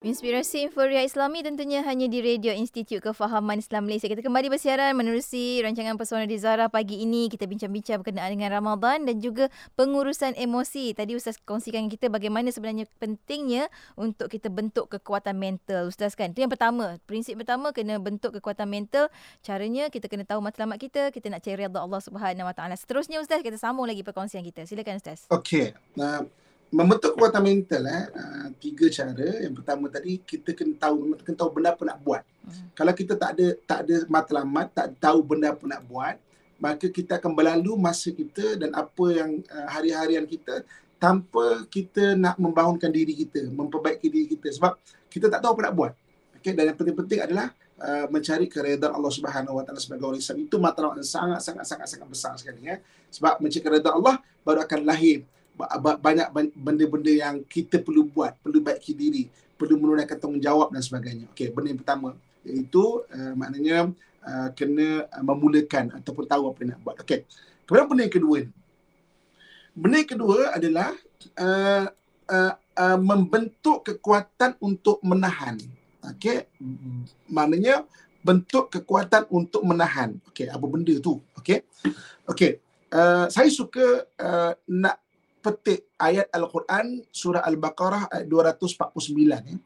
Inspirasi Inforia Islami tentunya hanya di Radio Institut Kefahaman Islam Malaysia. Kita kembali bersiaran menerusi rancangan Pesona di Zara pagi ini. Kita bincang-bincang berkenaan dengan Ramadan dan juga pengurusan emosi. Tadi Ustaz kongsikan kita bagaimana sebenarnya pentingnya untuk kita bentuk kekuatan mental. Ustaz kan, itu yang pertama. Prinsip pertama kena bentuk kekuatan mental. Caranya kita kena tahu matlamat kita. Kita nak cari Allah Subhanahu Wa Taala. Seterusnya Ustaz, kita sambung lagi perkongsian kita. Silakan Ustaz. Okey. Nah, membentuk kekuatan mental eh. Uh, tiga cara. Yang pertama tadi kita kena tahu kena tahu benda apa nak buat. Hmm. kalau kita tak ada tak ada matlamat tak tahu benda apa nak buat maka kita akan berlalu masa kita dan apa yang uh, hari-harian kita tanpa kita nak membangunkan diri kita memperbaiki diri kita. Sebab kita tak tahu apa nak buat. Okey dan yang penting-penting adalah Uh, mencari keredaan Allah Subhanahu Wa Taala sebagai orang Islam itu matlamat yang sangat sangat sangat sangat besar sekali ya. Sebab mencari keredaan Allah baru akan lahir banyak benda-benda yang kita perlu buat, perlu baiki diri, perlu menunaikan tanggungjawab dan sebagainya. Okey, benda yang pertama iaitu uh, maknanya uh, kena uh, memulakan ataupun tahu apa nak buat. Okey. Kemudian benda yang kedua Benda yang kedua adalah uh, uh, uh, membentuk kekuatan untuk menahan. Okey. Maknanya bentuk kekuatan untuk menahan. Okey, apa benda tu? Okey. Okey. Uh, saya suka uh, nak petik ayat Al-Quran surah Al-Baqarah ayat 249 ya.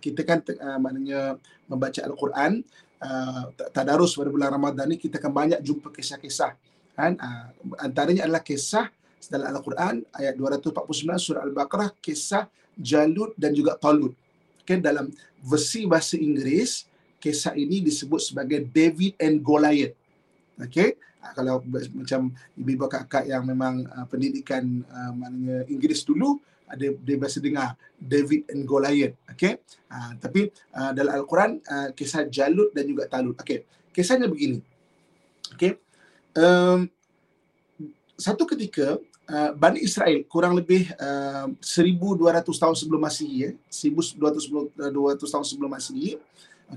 Kita kan uh, maknanya membaca Al-Quran uh, tadarus pada bulan Ramadan ni kita akan banyak jumpa kisah-kisah kan uh, antaranya adalah kisah dalam Al-Quran ayat 249 surah Al-Baqarah kisah Jalut dan juga Talut. Okay, dalam versi bahasa Inggeris kisah ini disebut sebagai David and Goliath. Okay, Ah, kalau macam ibu-ibu kakak yang memang uh, pendidikan uh, maknanya Inggeris dulu ada dia biasa dengar David and Goliath. Okey? Uh, tapi uh, dalam al-Quran uh, kisah Jalut dan juga Talut. Okey? Kisahnya begini. Okey? Um, satu ketika uh, Bani Israel kurang lebih uh, 1200 tahun sebelum Masihi ya 1200 200 tahun sebelum Masihi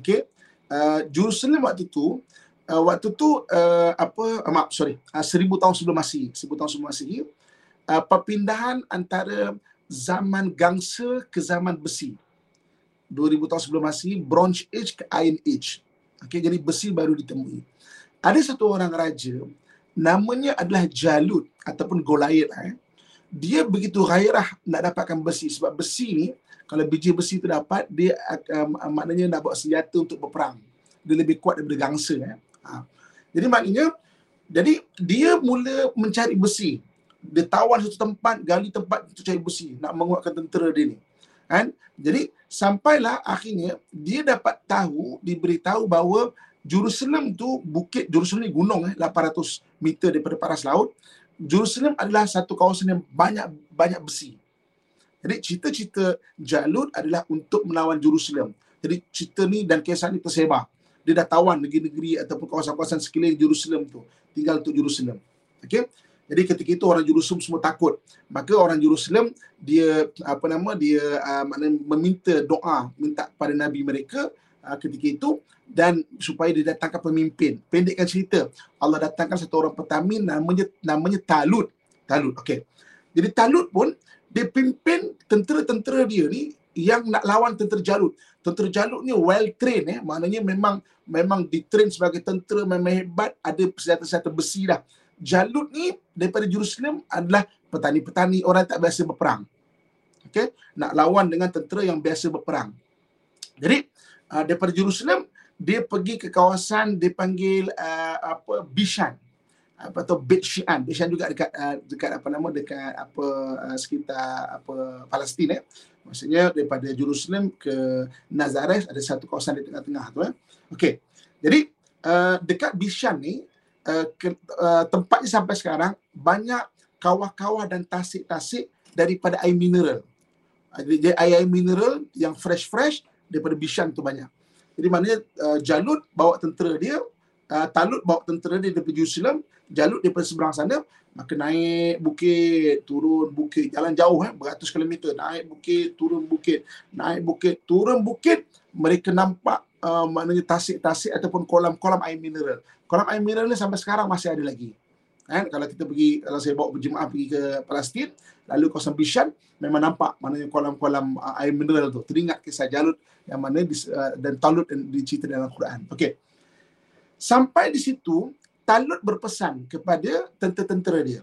okey? Uh, Jerusalem waktu itu uh, waktu tu uh, apa uh, maaf sorry. Uh, seribu tahun sebelum Masihi seribu tahun sebelum Masihi uh, perpindahan antara zaman gangsa ke zaman besi. 2000 tahun sebelum Masihi bronze age ke iron age. Okey jadi besi baru ditemui. Ada satu orang raja namanya adalah Jalut ataupun Goliath eh. dia begitu gairah nak dapatkan besi. Sebab besi ni kalau biji besi tu dapat dia uh, maknanya nak bawa senjata untuk berperang. Dia lebih kuat daripada gangsa eh. Ha. Jadi maknanya jadi dia mula mencari besi. Dia tawan satu tempat, gali tempat untuk cari besi, nak menguatkan tentera dia ni. Kan? Jadi sampailah akhirnya dia dapat tahu, diberitahu bahawa Jerusalem tu bukit Jerusalem ni gunung eh 800 meter daripada paras laut. Jerusalem adalah satu kawasan yang banyak banyak besi. Jadi cita-cita Jalut adalah untuk melawan Jerusalem. Jadi cerita ni dan kisah ni tersebar dia dah tawan negeri-negeri ataupun kawasan-kawasan sekeliling Jerusalem tu tinggal untuk Jerusalem. Okey? Jadi ketika itu orang Jerusalem semua takut. Maka orang Jerusalem dia apa nama dia uh, meminta doa minta pada nabi mereka uh, ketika itu dan supaya dia datangkan pemimpin. Pendekkan cerita. Allah datangkan satu orang petami namanya namanya Talut. Talut okey. Jadi Talut pun dia pimpin tentera-tentera dia ni yang nak lawan tentera Jalut. Tentera Jalut ni well trained eh. Maknanya memang memang ditrain sebagai tentera memang hebat, ada senjata-senjata besi dah. Jalut ni daripada Jerusalem adalah petani-petani orang tak biasa berperang. Okey, nak lawan dengan tentera yang biasa berperang. Jadi uh, daripada Jerusalem dia pergi ke kawasan dipanggil uh, apa Bishan apa tu Bet Shian. Bet Shian juga dekat uh, dekat apa nama dekat apa uh, sekitar apa Palestin eh. Maksudnya daripada Jerusalem ke Nazareth ada satu kawasan di tengah-tengah tu eh. Okey. Jadi uh, dekat Bishan ni uh, ke, uh, tempatnya sampai sekarang banyak kawah-kawah dan tasik-tasik daripada air mineral. Jadi air, air mineral yang fresh-fresh daripada Bishan tu banyak. Jadi maknanya uh, Jalut bawa tentera dia, uh, Talut bawa tentera dia daripada Jerusalem, Jalut daripada seberang sana, maka naik bukit, turun bukit, jalan jauh eh, beratus kilometer, naik bukit, turun bukit, naik bukit, turun bukit, mereka nampak uh, maknanya tasik-tasik ataupun kolam-kolam air mineral. Kolam air mineral ni sampai sekarang masih ada lagi. Kan? Kalau kita pergi, kalau saya bawa berjemaah pergi ke Palestin, lalu kawasan Bishan, memang nampak mana kolam-kolam uh, air mineral tu. Teringat kisah Jalut yang mana di, uh, dan Talut yang dicerita dalam Al-Quran. Okey. Sampai di situ, Talut berpesan kepada tentera-tentera dia.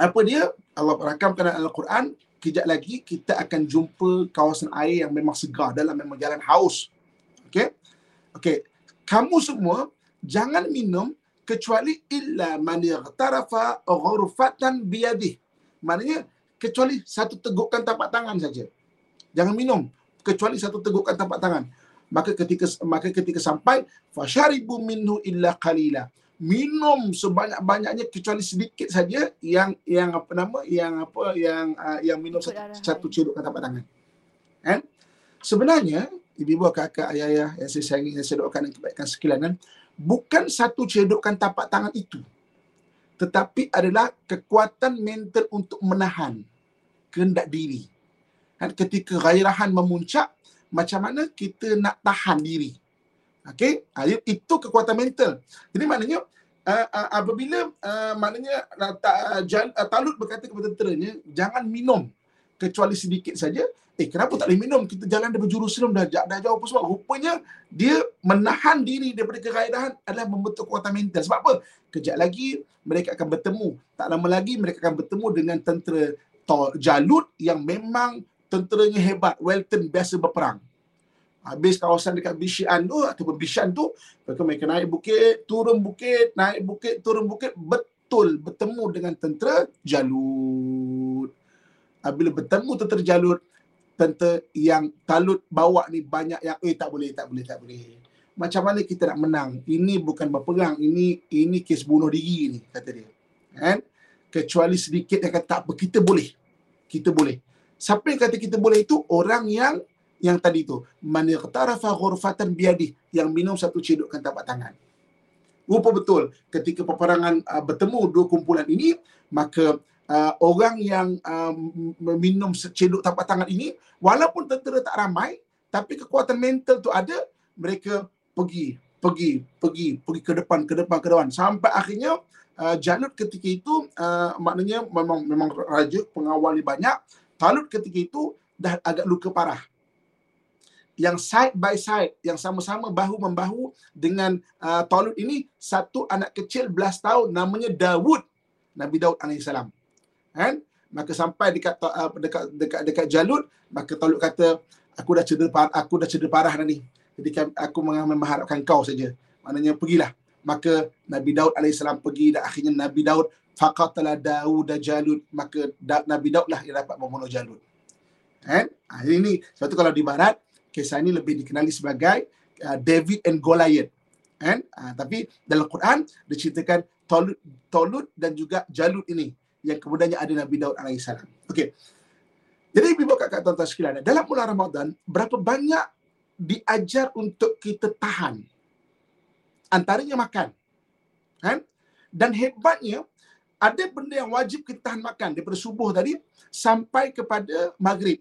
Apa dia? Allah rakamkan dalam Al-Quran, kejap lagi kita akan jumpa kawasan air yang memang segar dalam memang jalan haus. Okey. Okey. Kamu semua jangan minum kecuali illa man ightarafa ghurfatan biyadih. Maknanya kecuali satu tegukan tapak tangan saja. Jangan minum kecuali satu tegukan tapak tangan. Maka ketika maka ketika sampai fasharibu minhu illa qalila. Minum sebanyak-banyaknya kecuali sedikit saja yang yang apa nama yang apa yang uh, yang minum satu, satu cedukan tapak tangan. Kan? Sebenarnya ibu-ibu kakak ayah-ayah yang saya sayangi yang saya doakan kebaikan sekalian bukan satu cedokan tapak tangan itu tetapi adalah kekuatan mental untuk menahan kehendak diri kan ketika gairahan memuncak macam mana kita nak tahan diri? Okey? Ha, itu kekuatan mental. Jadi maknanya uh, uh, apabila uh, maknanya uh, uh, talut berkata kepada tenteranya jangan minum. Kecuali sedikit saja. Eh kenapa tak boleh minum? Kita jalan dari Jerusalem dah, dah, dah jauh apa sebab rupanya dia menahan diri daripada kegairahan adalah membentuk kekuatan mental. Sebab apa? Kejap lagi mereka akan bertemu. Tak lama lagi mereka akan bertemu dengan tentera Jalut yang memang tenteranya hebat Welton biasa berperang. Habis kawasan dekat Bishan tu ataupun Bishan tu mereka, mereka naik bukit turun bukit naik bukit turun bukit betul bertemu dengan tentera Jalut. Bila bertemu tentera Jalut tentera yang talut bawa ni banyak yang eh tak boleh tak boleh tak boleh. Macam mana kita nak menang? Ini bukan berperang ini ini kes bunuh diri ni kata dia. Kan? Kecuali sedikit yang kata tak apa kita boleh. Kita boleh siapa yang kata kita boleh itu? Orang yang yang tadi tu. Man yaqtarafa ghurfatan biadi yang minum satu cedukan tapak tangan. Rupa betul. Ketika peperangan uh, bertemu dua kumpulan ini maka uh, orang yang uh, minum seceduk tapak tangan ini walaupun tentera tak ramai tapi kekuatan mental tu ada mereka pergi pergi pergi pergi ke depan ke depan ke depan. Sampai akhirnya uh, Jalut ketika itu uh, maknanya memang memang raja pengawal banyak Talut ketika itu dah agak luka parah. Yang side by side yang sama-sama bahu membahu dengan uh, Talut ini satu anak kecil belas tahun namanya Dawud Nabi Daud alaihissalam kan? Maka sampai dekat uh, dekat dekat dekat Jalut maka Talut kata aku dah cedera parah aku dah cedera parah dah ni. Jadi aku mengharapkan kau saja. Maknanya pergilah. Maka Nabi Daud alaihissalam pergi dan akhirnya Nabi Daud faqatala Daud Jalut maka da- Nabi Daud lah yang dapat membunuh Jalut kan ha, ini sebab tu kalau di barat kisah ini lebih dikenali sebagai uh, David and Goliath kan ha, tapi dalam Quran diceritakan Talut Talut dan juga Jalut ini yang kemudiannya ada Nabi Daud AS. Okey. Jadi ibu bapa kakak tuan-tuan sekalian, dalam bulan Ramadan berapa banyak diajar untuk kita tahan? Antaranya makan. Kan? Dan hebatnya ada benda yang wajib kita tahan makan daripada subuh tadi sampai kepada maghrib.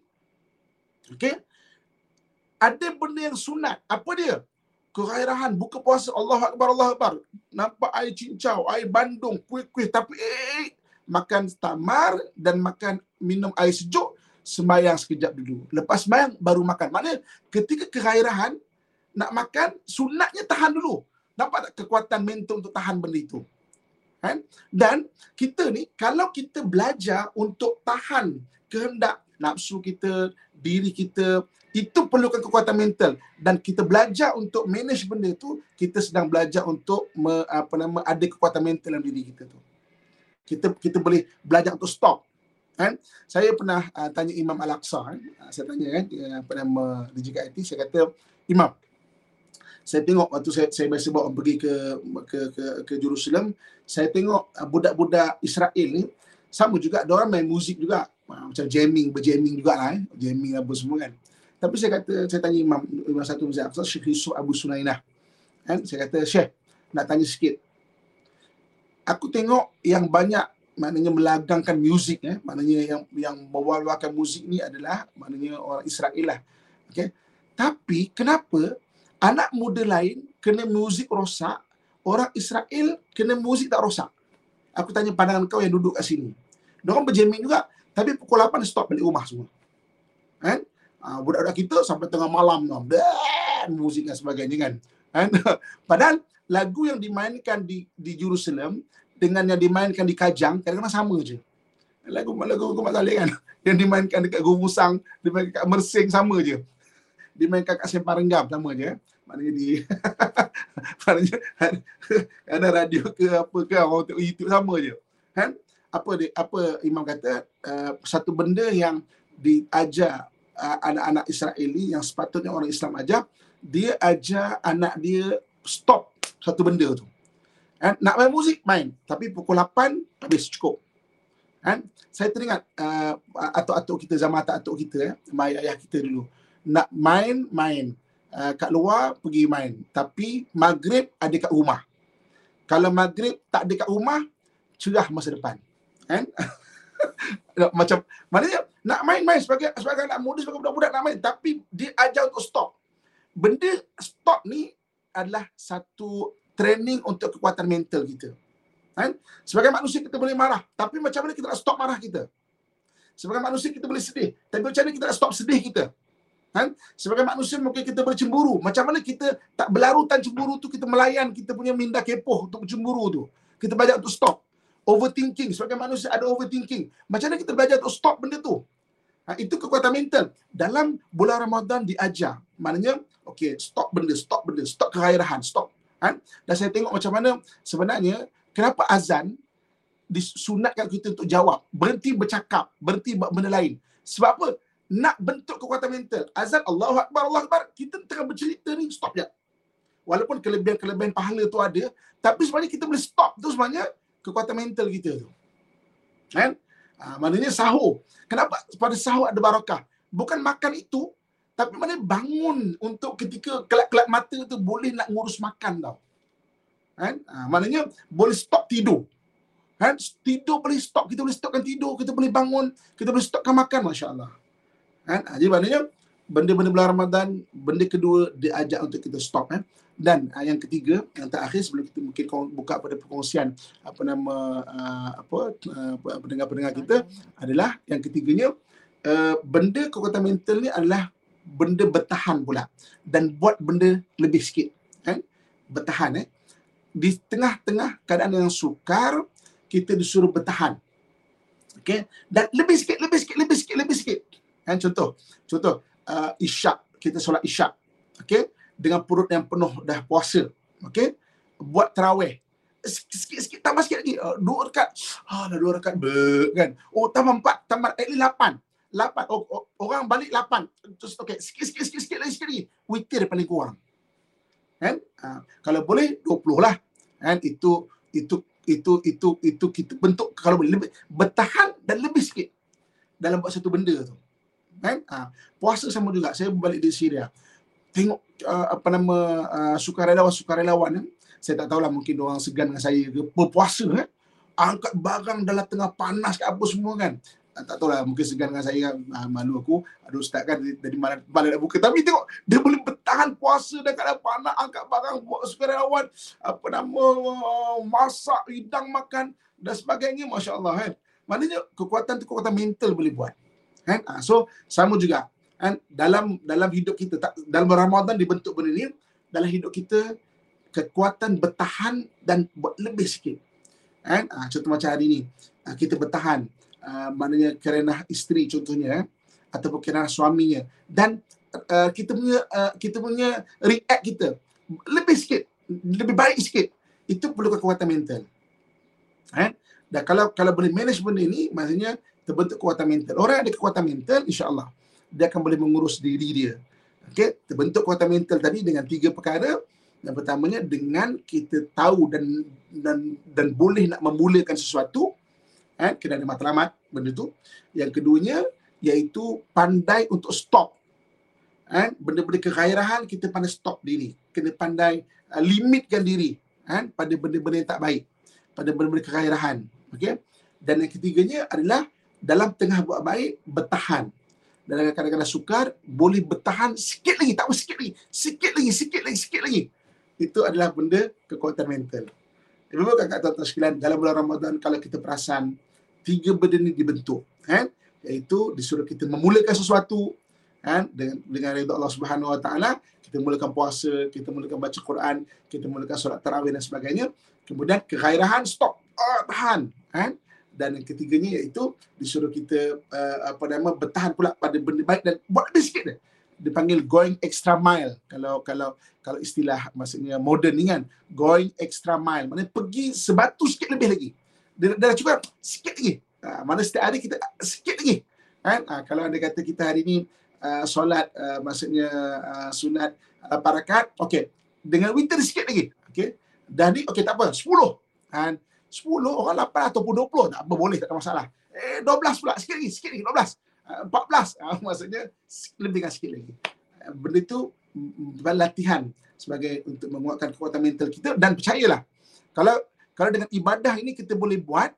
Okey. Ada benda yang sunat. Apa dia? Kegairahan buka puasa Allah Akbar Allah Akbar. Nampak air cincau, air bandung, kuih-kuih tapi eh, makan tamar dan makan minum air sejuk sembahyang sekejap dulu. Lepas sembahyang baru makan. Maknanya ketika kegairahan nak makan sunatnya tahan dulu. Nampak tak kekuatan mental untuk tahan benda itu? Kan? Dan kita ni kalau kita belajar untuk tahan kehendak nafsu kita, diri kita, itu perlukan kekuatan mental. Dan kita belajar untuk manage benda itu, kita sedang belajar untuk me, apa nama ada kekuatan mental dalam diri kita tu. Kita kita boleh belajar untuk stop. Kan saya pernah uh, tanya Imam Al-Aqsa kan saya tanya kan apa nama DJK IT saya kata Imam saya tengok waktu saya saya biasa bawa pergi ke ke ke, ke Jerusalem saya tengok uh, budak-budak Israel ni sama juga ada orang main muzik juga. Uh, macam jamming berjamming juga lah eh. jamming apa semua kan. Tapi saya kata saya tanya Imam Imam satu Masjid Aqsa Syekh Yusuf Abu Sunainah. Kan saya kata Syekh nak tanya sikit. Aku tengok yang banyak maknanya melagangkan muzik eh. Maknanya yang yang membawakan muzik ni adalah maknanya orang Israel lah. Okey. Tapi kenapa anak muda lain kena muzik rosak orang Israel kena muzik tak rosak aku tanya pandangan kau yang duduk kat sini. Diorang berjamming juga, tapi pukul 8 stop balik rumah semua. Kan? Uh, budak-budak kita sampai tengah malam tu. Dan muzik dan sebagainya kan. kan? Padahal lagu yang dimainkan di di Jerusalem dengan yang dimainkan di Kajang kadang-kadang sama je. Lagu lagu lagu Mak Saleh kan yang dimainkan dekat Gurusang, dimainkan kat Mersing sama je. Dimainkan kat Sempang Renggam sama je. Maknanya di maknanya ada radio ke apa ke orang tengok YouTube sama je. Kan? Apa dia, apa imam kata uh, satu benda yang diajar uh, anak-anak Israeli yang sepatutnya orang Islam ajar, dia ajar anak dia stop satu benda tu. Kan? Nak main muzik, main. Tapi pukul 8, habis cukup. Kan? Saya teringat uh, atuk-atuk kita, zaman atuk-atuk kita, eh, mak ayah kita dulu. Nak main, main. Uh, kat luar, pergi main. Tapi maghrib ada kat rumah. Kalau maghrib tak ada kat rumah, cerah masa depan. Kan? Macam, maknanya nak main-main sebagai sebagai anak muda, sebagai budak-budak nak main. Tapi dia ajar untuk stop. Benda stop ni adalah satu training untuk kekuatan mental kita. Kan? Sebagai manusia kita boleh marah, tapi macam mana kita nak stop marah kita? Sebagai manusia kita boleh sedih, tapi macam mana kita nak stop sedih kita? Kan? Sebagai manusia mungkin kita boleh cemburu. Macam mana kita tak berlarutan cemburu tu kita melayan kita punya minda kepoh untuk cemburu tu. Kita belajar untuk stop. Overthinking. Sebagai manusia ada overthinking. Macam mana kita belajar untuk stop benda tu? Ha, itu kekuatan mental. Dalam bulan Ramadan diajar. Maknanya, okay, stop benda, stop benda, stop kegairahan, stop. Kan? Dan saya tengok macam mana sebenarnya kenapa azan disunatkan kita untuk jawab. Berhenti bercakap, berhenti buat benda lain. Sebab apa? Nak bentuk kekuatan mental. Azan Allahu Akbar, Allahu Akbar. Kita tengah bercerita ni, stop je. Walaupun kelebihan-kelebihan pahala tu ada, tapi sebenarnya kita boleh stop. Itu sebenarnya kekuatan mental kita tu. Kan? Ha, maknanya sahur. Kenapa pada sahur ada barakah? Bukan makan itu, tapi mana bangun untuk ketika kelak-kelak mata tu boleh nak ngurus makan tau. Kan? Ha, maknanya boleh stop tidur. Kan? Tidur boleh stop. Kita boleh stopkan tidur. Kita boleh bangun. Kita boleh stopkan makan. Masya Allah. Kan? Ha, jadi maknanya benda-benda bulan Ramadan, benda kedua diajak untuk kita stop. Eh? Dan uh, yang ketiga, yang terakhir sebelum kita mungkin buka pada perkongsian apa nama uh, apa uh, pendengar-pendengar kita adalah yang ketiganya uh, benda kekuatan mental ni adalah benda bertahan pula dan buat benda lebih sikit kan bertahan eh di tengah-tengah keadaan yang sukar kita disuruh bertahan okey dan lebih sikit lebih sikit lebih sikit lebih sikit kan? Contoh contoh uh, isyak. Kita solat isyak. Okey? Dengan perut yang penuh dah puasa. Okey? Buat tarawih sikit-sikit tambah sikit lagi. Uh, dua rekat ah dah dua rekat ber kan? Oh tambah empat. Tambah at least lapan. Lapan. Oh, oh, orang balik lapan. Terus okey sikit sikit sikit sikit lagi sikit lagi. Witir paling kurang. Kan? Ha, kalau boleh 20 lah. Kan? Itu itu itu itu itu kita bentuk kalau boleh lebih bertahan dan lebih sikit. Dalam buat satu benda tu kan? Ha, puasa sama juga. Saya balik di Syria. Tengok uh, apa nama uh, sukarelawan sukarelawan kan saya tak tahulah mungkin orang segan dengan saya ke berpuasa kan angkat barang dalam tengah panas ke apa semua kan? Ah, tak tahu lah mungkin segan dengan saya uh, malu aku. Ada ustaz kan dari mana mana nak buka. Tapi tengok dia boleh bertahan puasa dan kadang panas angkat barang buat sukarelawan apa nama masak hidang makan dan sebagainya. masya-Allah kan? Maknanya kekuatan tu kekuatan mental boleh buat kan? Uh, so sama juga kan? Dalam dalam hidup kita tak dalam Ramadan dibentuk benda ni dalam hidup kita kekuatan bertahan dan buat lebih sikit kan? Uh, contoh macam hari ni uh, kita bertahan uh, maknanya kerana isteri contohnya eh, ataupun kerana suaminya. Dan uh, kita punya uh, kita punya react kita lebih sikit lebih baik sikit. Itu perlu kekuatan mental eh? Dan kalau kalau boleh manage benda ini maksudnya terbentuk kekuatan mental orang ada kekuatan mental insyaallah dia akan boleh mengurus diri dia okey terbentuk kekuatan mental tadi dengan tiga perkara yang pertamanya dengan kita tahu dan dan dan boleh nak memulakan sesuatu eh, kena ada matlamat benda tu. Yang keduanya iaitu pandai untuk stop. Eh, benda-benda kegairahan kita pandai stop diri. Kena pandai uh, limitkan diri eh, pada benda-benda yang tak baik. Pada benda-benda kegairahan. Okay? Dan yang ketiganya adalah dalam tengah buat baik, bertahan. Dan kadang-kadang sukar, boleh bertahan sikit lagi. Tak apa sikit lagi. Sikit lagi, sikit lagi, sikit lagi. Itu adalah benda kekuatan mental. Ibu kakak tuan sekalian dalam bulan Ramadan kalau kita perasan tiga benda ni dibentuk kan iaitu disuruh kita memulakan sesuatu kan? Dengan dengan redha Allah Subhanahu Wa Taala kita mulakan puasa kita mulakan baca Quran kita mulakan solat tarawih dan sebagainya. Kemudian kegairahan stop. Oh, tahan kan? Dan yang ketiganya iaitu disuruh kita uh, apa nama bertahan pula pada benda baik dan buat lebih sikit dia. Dipanggil going extra mile. Kalau kalau kalau istilah maksudnya moden ni kan going extra mile. Maknanya pergi sebatu sikit lebih lagi. Dia dah cukup sikit lagi. Ha, mana setiap hari kita sikit lagi. Kan? Ha, kalau anda kata kita hari ni uh, solat uh, maksudnya uh, sunat uh, parakat okey. Dengan winter sikit lagi okey. Dah ni okey tak apa 10 kan? 10 orang 8 ataupun 20 tak apa boleh tak ada masalah. Eh 12 pula sikit lagi sikit lagi 12 14 uh, maksudnya lebih dengan sikit lagi. Benda tu latihan sebagai untuk menguatkan kekuatan mental kita dan percayalah. Kalau kalau dengan ibadah ini kita boleh buat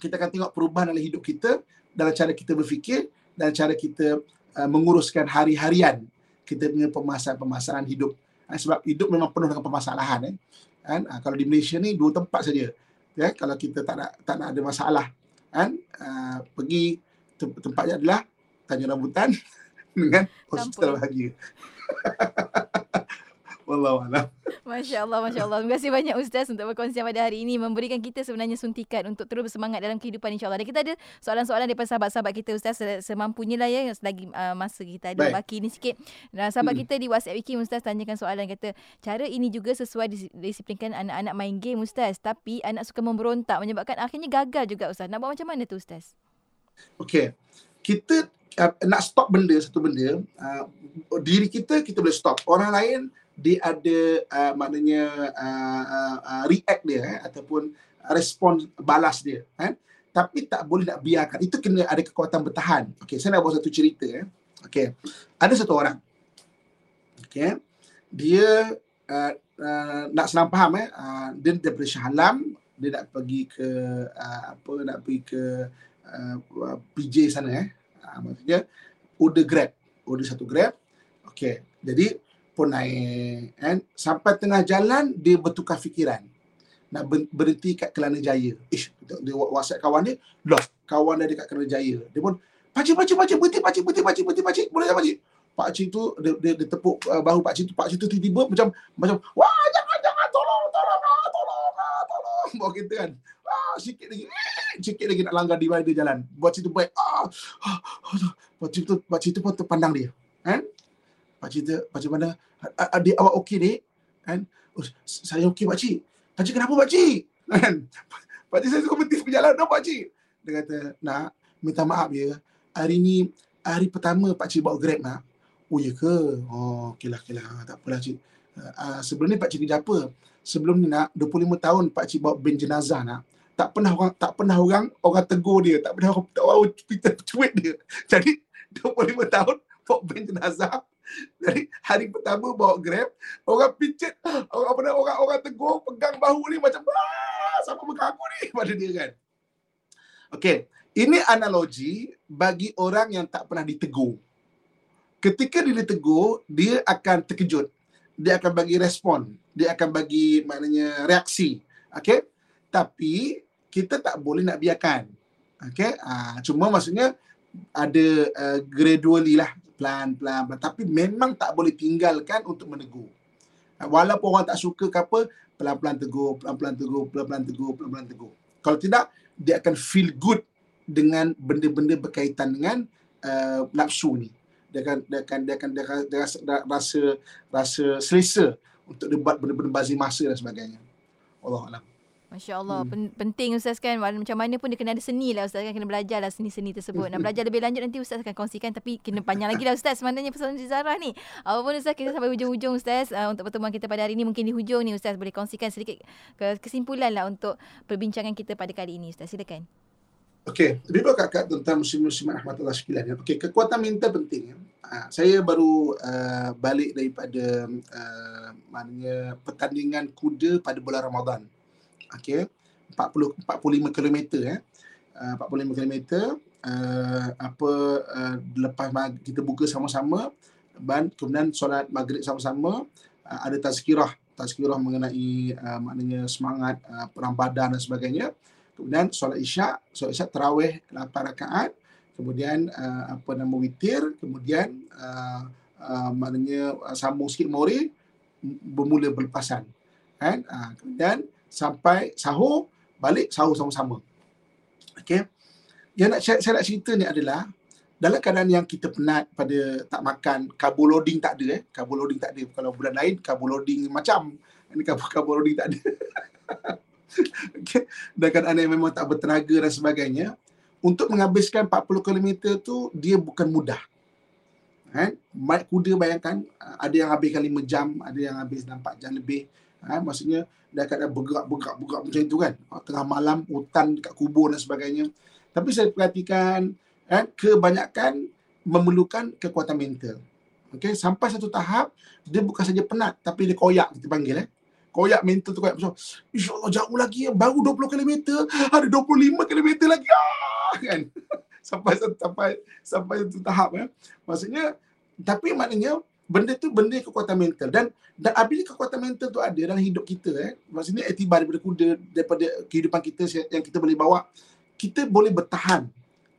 kita akan tengok perubahan dalam hidup kita dalam cara kita berfikir dan cara kita uh, menguruskan hari-harian kita punya permasalahan-permasalahan hidup. Uh, sebab hidup memang penuh dengan permasalahan eh. Kan? Uh, kalau di Malaysia ni dua tempat saja ya. Kalau kita tak nak tak nak ada masalah kan? Uh, pergi tempatnya adalah Tanjung Rambutan dengan Hospital Bahagia. Wallahualam. Masya Allah, Masya Allah. Terima kasih banyak Ustaz untuk berkongsi pada hari ini. Memberikan kita sebenarnya suntikan untuk terus bersemangat dalam kehidupan insyaAllah. Dan kita ada soalan-soalan daripada sahabat-sahabat kita Ustaz semampunya lah ya. Selagi uh, masa kita ada Baik. baki ni sikit. Dan sahabat hmm. kita di WhatsApp Wiki Ustaz tanyakan soalan. Kata cara ini juga sesuai disiplinkan anak-anak main game Ustaz. Tapi anak suka memberontak menyebabkan akhirnya gagal juga Ustaz. Nak buat macam mana tu Ustaz? Okay. Kita uh, nak stop benda, satu benda, uh, diri kita, kita boleh stop. Orang lain, dia ada uh, maknanya uh, uh, uh, react dia eh, ataupun respon balas dia. Eh. Tapi tak boleh nak biarkan. Itu kena ada kekuatan bertahan. Okay, saya nak buat satu cerita. Eh. Okay. Ada satu orang. Okay. Dia uh, uh, nak senang faham. Eh. Uh, dia daripada Shah Alam. Dia nak pergi ke uh, apa nak pergi ke Uh, PJ sana eh. Uh, maksudnya order Grab, order satu Grab. Okey. Jadi pun naik kan? Sampai tengah jalan dia bertukar fikiran. Nak berhenti kat Kelana Jaya. Ish, dia WhatsApp kawan dia, lah kawan dia dekat Kelana Jaya. Dia pun pakcik pakcik pakcik berhenti pakcik berhenti pakcik berhenti pakcik boleh tak pakcik? Pak cik tu dia, dia, dia tepuk uh, bahu pak cik tu. Pak cik tu tiba-tiba macam macam wah jangan jangan tolong tolong tolong tolong tolong. Bawa kita kan. Ah, sikit lagi. Sikit lagi nak langgar divider jalan. Buat situ baik. Ah, ah, ah, buat situ buat situ pun terpandang dia. Kan pak cik tu cik mana adik awak okey dek kan? Oh, saya okey pak cik. Pak cik kenapa pak cik? Kan? Pak cik saya suka berhenti berjalan pak cik. Dia kata nak minta maaf ya hari ni hari pertama pak cik bawa grab nak. Oh ya ke? Oh okeylah okeylah tak apalah cik. Uh, sebelum ni pak cik kerja apa? Sebelum ni nak 25 tahun pak cik bawa ben jenazah nak. Tak pernah orang tak pernah orang orang tegur dia. Tak pernah orang, kita cuit dia. Jadi 25 tahun bawa ben jenazah dari hari pertama bawa grab orang picit orang apa orang orang tegur pegang bahu ni macam ah siapa mengaku ni? Pada dia kan. Okey ini analogi bagi orang yang tak pernah ditegur. Ketika dia ditegur dia akan terkejut. Dia akan bagi respon. Dia akan bagi maknanya reaksi. Okey? Tapi kita tak boleh nak biarkan. Okay, uh, cuma maksudnya ada uh, gradually lah pelan-pelan tapi memang tak boleh tinggalkan untuk menegur. Uh, walaupun orang tak suka ke apa, pelan-pelan tegur, pelan-pelan tegur, pelan-pelan tegur, pelan-pelan tegur. Kalau tidak, dia akan feel good dengan benda-benda berkaitan dengan uh, nafsu ni. Dia akan dia akan dia akan dia, akan, dia rasa, rasa rasa selesa untuk dia buat benda-benda bazir masa dan sebagainya. Allah Alam. Masya Allah. Hmm. Penting Ustaz kan. Macam mana pun dia kena ada seni lah Ustaz kan. Kena belajar lah seni-seni tersebut. Nak hmm. belajar lebih lanjut nanti Ustaz akan kongsikan. Tapi kena panjang lagi lah Ustaz. Sebenarnya di Zara ni. Apapun Ustaz kita sampai hujung-hujung Ustaz. Uh, untuk pertemuan kita pada hari ini. Mungkin di hujung ni Ustaz boleh kongsikan sedikit kesimpulan lah untuk perbincangan kita pada kali ini Ustaz. Silakan. Okey, lebih baik kakak tentang musim-musim rahmatullah sekalian. Ya. Okey, kekuatan mental penting. Ya. Uh, saya baru uh, balik daripada uh, maknanya pertandingan kuda pada bulan Ramadan. Okey, 40 45 km eh. Uh, 45 km uh, apa uh, lepas kita buka sama-sama dan kemudian solat maghrib sama-sama uh, ada tazkirah tazkirah mengenai uh, maknanya semangat uh, perang badan dan sebagainya. Kemudian solat isyak, solat isyak tarawih 8 rakaat, kemudian uh, apa nama witir, kemudian uh, uh, maknanya uh, sambung sikit mori bermula berlepasan. Kan? Uh, kemudian sampai sahur, balik sahur sama-sama. Okey. Yang nak saya, saya nak cerita ni adalah dalam keadaan yang kita penat pada tak makan, carbo loading tak ada eh. Carbo loading tak ada. Kalau bulan lain carbo loading macam ini carbo, carbo loading tak ada. okay. Dan keadaan yang memang tak bertenaga dan sebagainya, untuk menghabiskan 40 km tu dia bukan mudah. Eh, Maik kuda bayangkan ada yang habiskan 5 jam, ada yang habis 4 jam lebih. Eh, maksudnya dia akan bergerak-bergerak bergerak macam itu kan. Tengah malam hutan dekat kubur dan sebagainya. Tapi saya perhatikan eh, kebanyakan memerlukan kekuatan mental. Okay, sampai satu tahap dia bukan saja penat tapi dia koyak kita panggil eh. Koyak mental tu koyak macam insya-Allah jauh lagi baru 20 km, ada 25 km lagi ah! kan. sampai sampai sampai satu tahap eh. Maksudnya tapi maknanya benda tu benda kekuatan mental dan dan apabila kekuatan mental tu ada dalam hidup kita eh maksudnya etibar daripada kuda daripada kehidupan kita yang kita boleh bawa kita boleh bertahan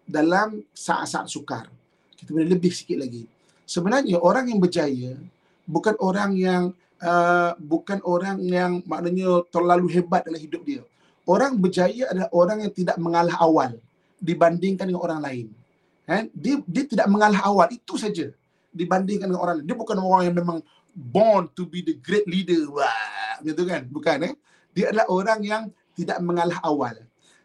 dalam saat-saat sukar. Kita boleh lebih sikit lagi. Sebenarnya orang yang berjaya bukan orang yang uh, bukan orang yang maknanya terlalu hebat dalam hidup dia. Orang berjaya adalah orang yang tidak mengalah awal dibandingkan dengan orang lain. Kan? Dia dia tidak mengalah awal itu saja dibandingkan dengan orang lain. Dia bukan orang yang memang born to be the great leader. Wah, gitu kan? Bukan eh. Dia adalah orang yang tidak mengalah awal.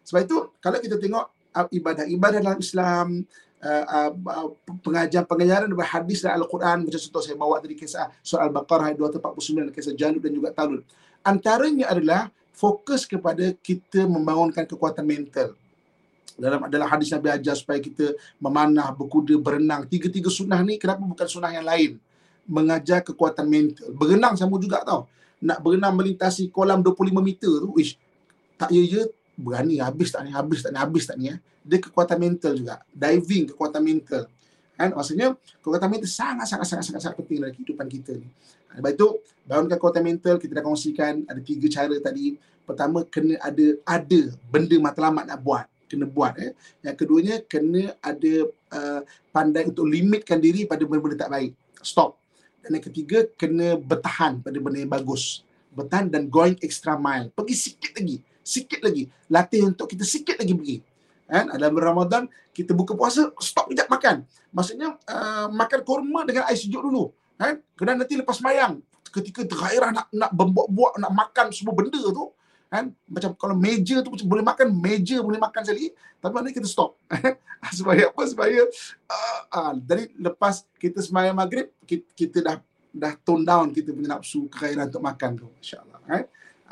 Sebab itu kalau kita tengok ibadah-ibadah dalam Islam, uh, uh, pengajaran-pengajaran dari hadis dan Al-Quran macam contoh saya bawa tadi kisah surah Al-Baqarah ayat 249 kisah Jalut dan juga Talut. Antaranya adalah fokus kepada kita membangunkan kekuatan mental. Dalam dalam hadis Nabi ajar supaya kita memanah, berkuda, berenang. Tiga-tiga sunnah ni kenapa bukan sunnah yang lain? Mengajar kekuatan mental. Berenang sama juga tau. Nak berenang melintasi kolam 25 meter tu, wish, tak ya-ya berani habis tak ni habis tak ni habis tak ni eh dia kekuatan mental juga diving kekuatan mental kan maksudnya kekuatan mental sangat sangat sangat sangat, sangat penting dalam kehidupan kita ni sebab itu bangunkan kekuatan mental kita dah kongsikan ada tiga cara tadi pertama kena ada ada benda matlamat nak buat kena buat eh yang keduanya kena ada uh, pandai untuk limitkan diri pada benda-benda tak baik stop dan yang ketiga kena bertahan pada benda yang bagus bertahan dan going extra mile pergi sikit lagi sikit lagi. Latih untuk kita sikit lagi pergi. Kan? Dalam Ramadan, kita buka puasa, stop kejap makan. Maksudnya, uh, makan kurma dengan air sejuk dulu. Kan? Kemudian nanti lepas mayang, ketika tergairah nak nak membuat-buat, nak makan semua benda tu, kan? macam kalau meja tu boleh makan, meja boleh makan sekali, tapi nanti kita stop. supaya apa? Supaya uh, uh, dari lepas kita semayang maghrib, kita, kita dah dah tone down kita punya nafsu kegairahan untuk makan tu. InsyaAllah. Kan?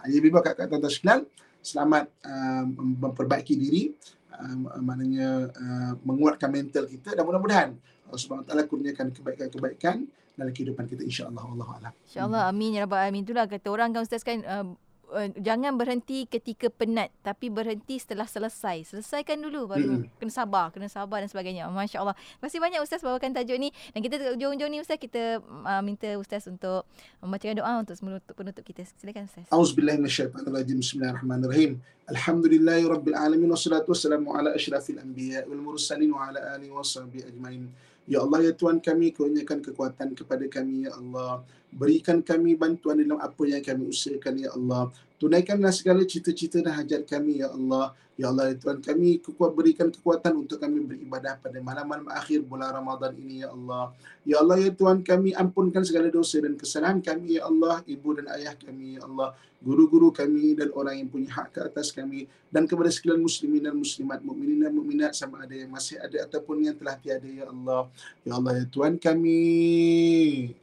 Jadi, Bibi kat tuan-tuan sekalian, selamat uh, memperbaiki diri uh, maknanya uh, menguatkan mental kita dan mudah-mudahan Allah Subhanahu taala kurniakan kebaikan-kebaikan dalam kehidupan kita insya-Allah Allah Allah. Insya-Allah amin ya rabbal alamin itulah kata orang kan ustaz kan uh, uh, jangan berhenti ketika penat tapi berhenti setelah selesai. Selesaikan dulu baru hmm. kena sabar, kena sabar dan sebagainya. Masya-Allah. Terima kasih banyak ustaz bawakan tajuk ni dan kita hujung-hujung ni ustaz kita uh, minta ustaz untuk membacakan doa untuk penutup, penutup kita. Silakan ustaz. Auzubillahi minasyaitonirrajim. Bismillahirrahmanirrahim. Alhamdulillahirabbil alamin wassalatu wassalamu ala asyrafil anbiya wal mursalin wa ala alihi washabihi ajmain. Ya Allah ya Tuhan kami kurniakan kekuatan kepada kami ya Allah berikan kami bantuan dalam apa yang kami usahakan ya Allah tunaikanlah segala cita-cita dan hajat kami ya Allah Ya Allah, ya Tuhan kami kekuat berikan kekuatan untuk kami beribadah pada malam-malam akhir bulan Ramadan ini, Ya Allah. Ya Allah, ya Tuhan kami ampunkan segala dosa dan kesalahan kami, Ya Allah. Ibu dan ayah kami, Ya Allah. Guru-guru kami dan orang yang punya hak ke atas kami. Dan kepada sekalian muslimin dan muslimat, mukminin dan mukminat sama ada yang masih ada ataupun yang telah tiada, Ya Allah. Ya Allah, ya Tuhan kami.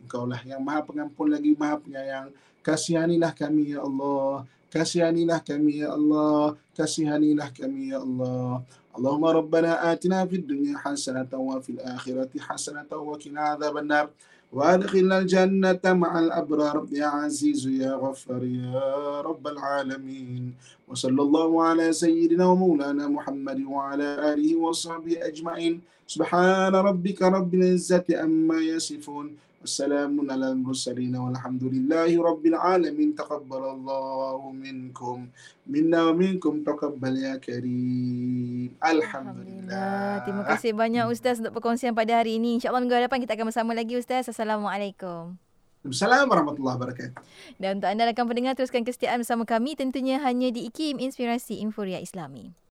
Engkau lah yang maha pengampun lagi maha penyayang. Kasihanilah kami, Ya Allah. Kasihanilah kami ya Allah. Kasihanilah kami ya Allah. Atina fid dunya hasanatan wa fil akhirati hasanatan wa qina adzaban nar. وادخلنا الجنة مع الأبرار يا عزيز يا غفار يا رب العالمين وصلى الله على سيدنا ومولانا محمد وعلى آله وصحبه أجمعين سبحان ربك رب العزة أما يصفون Wassalamun ala mursalin walhamdulillahi rabbil alamin. Taqabbalallahu minkum minna wa minkum taqabbal ya karim. Alhamdulillah. Terima kasih banyak Ustaz untuk perkongsian pada hari ini. InsyaAllah minggu hadapan kita akan bersama lagi Ustaz. Assalamualaikum. Assalamualaikum warahmatullahi wabarakatuh. Dan untuk anda rakan pendengar teruskan kesetiaan bersama kami tentunya hanya di IKIM Inspirasi Inforia Islami.